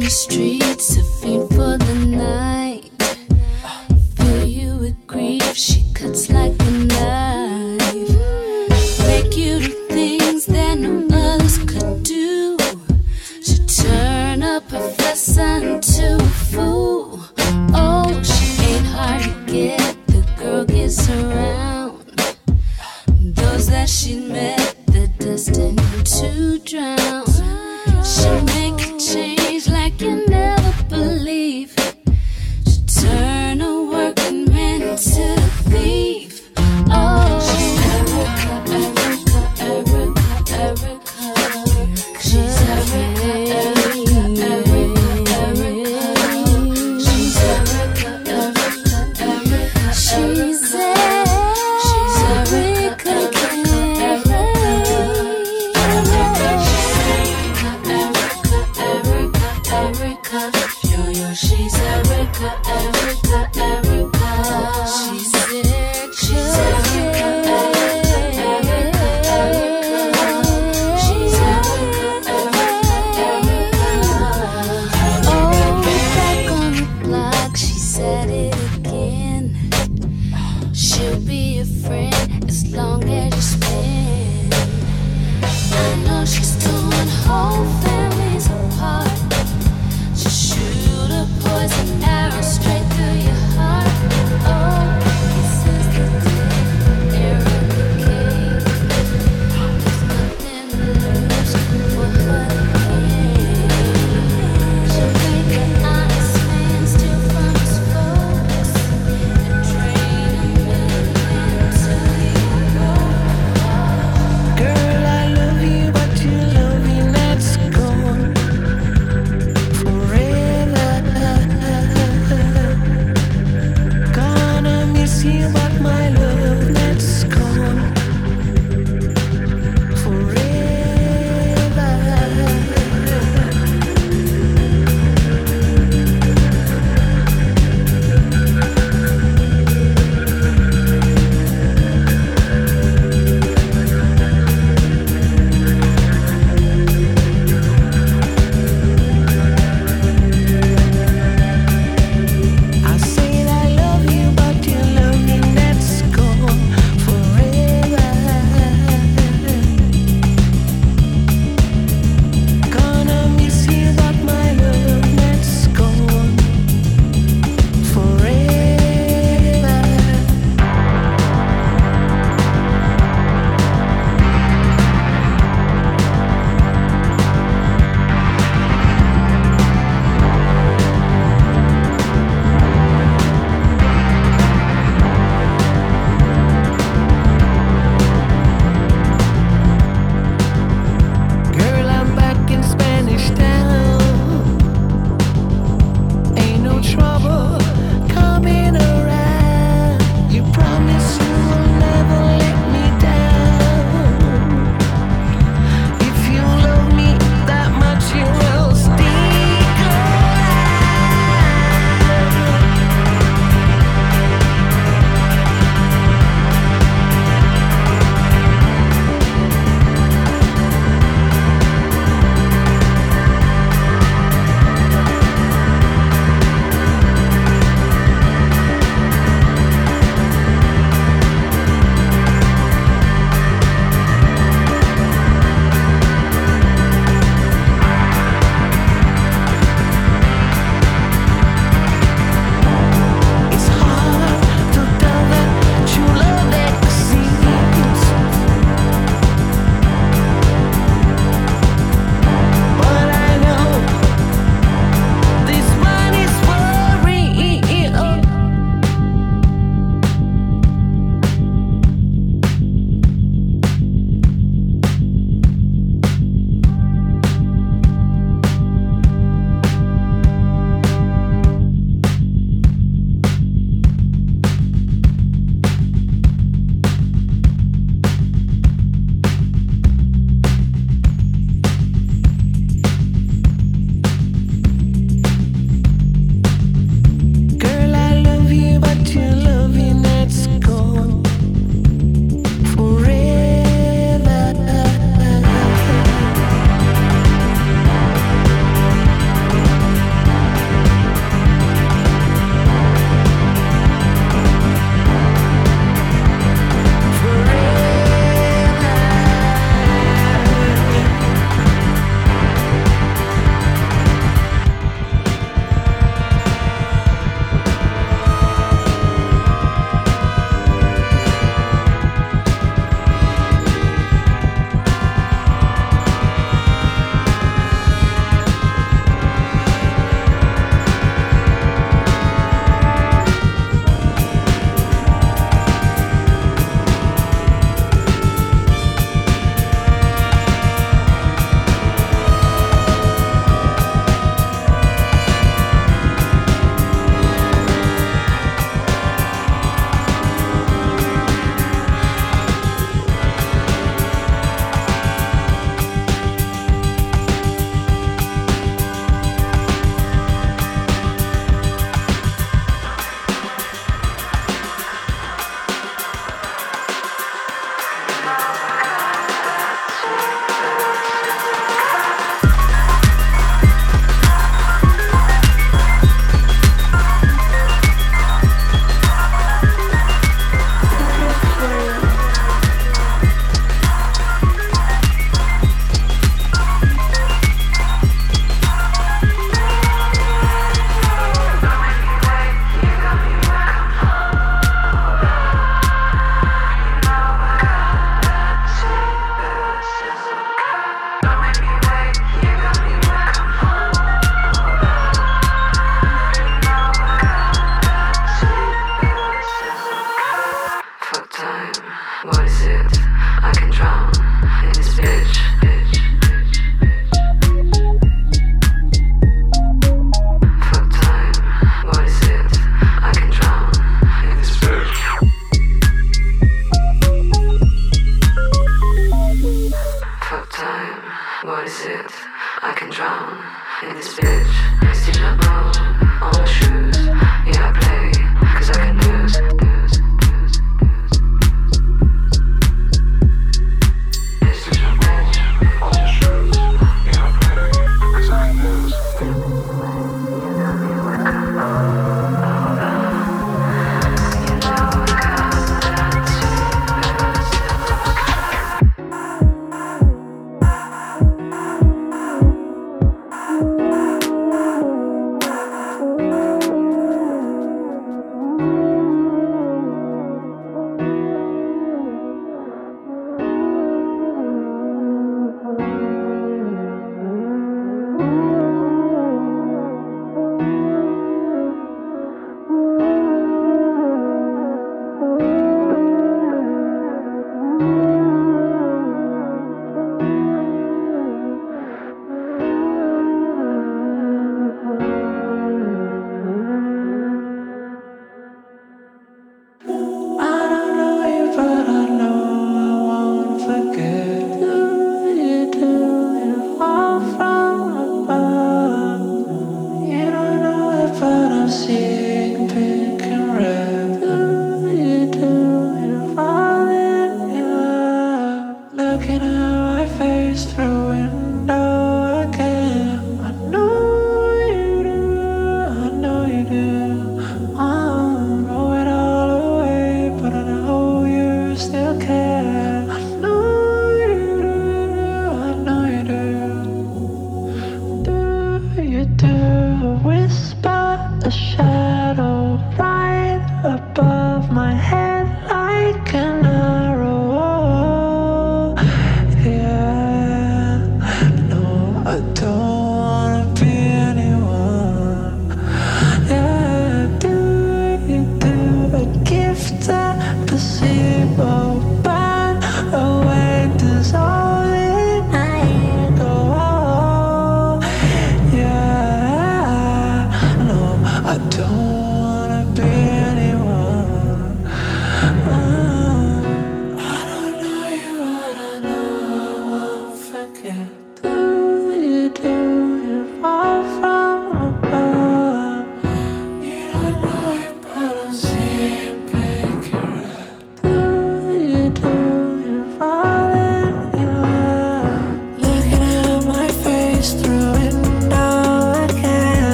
the streets, a fiend for the night.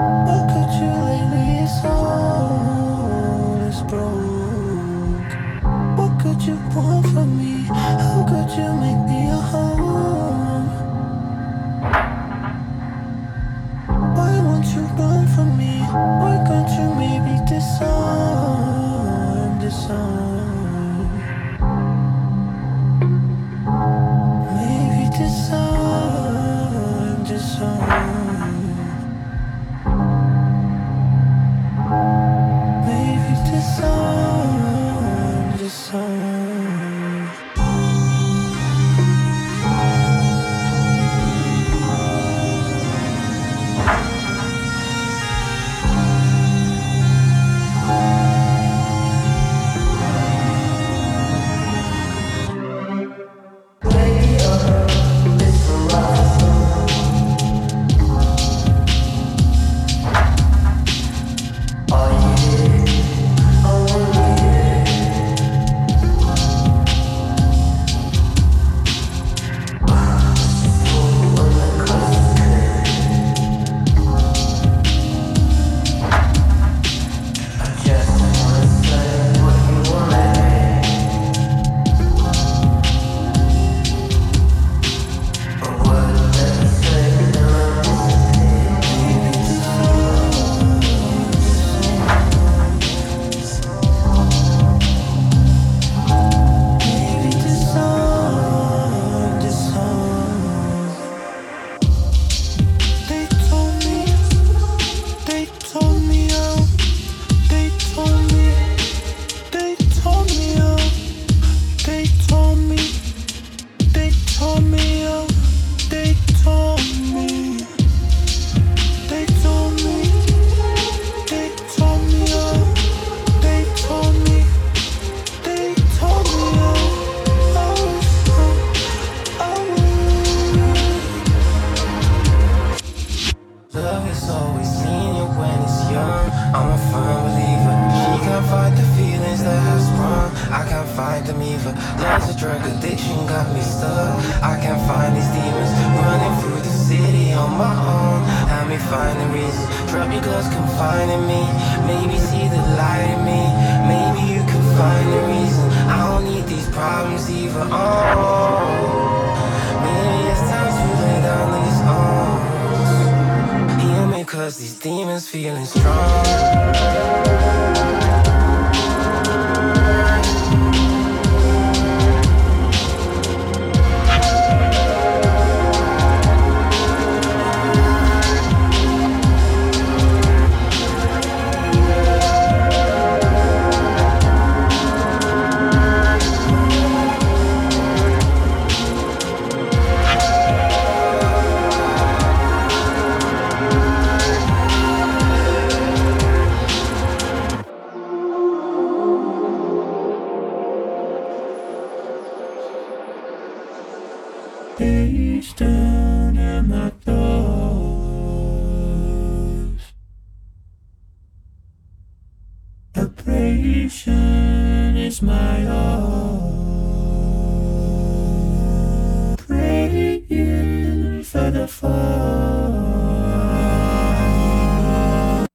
Oh.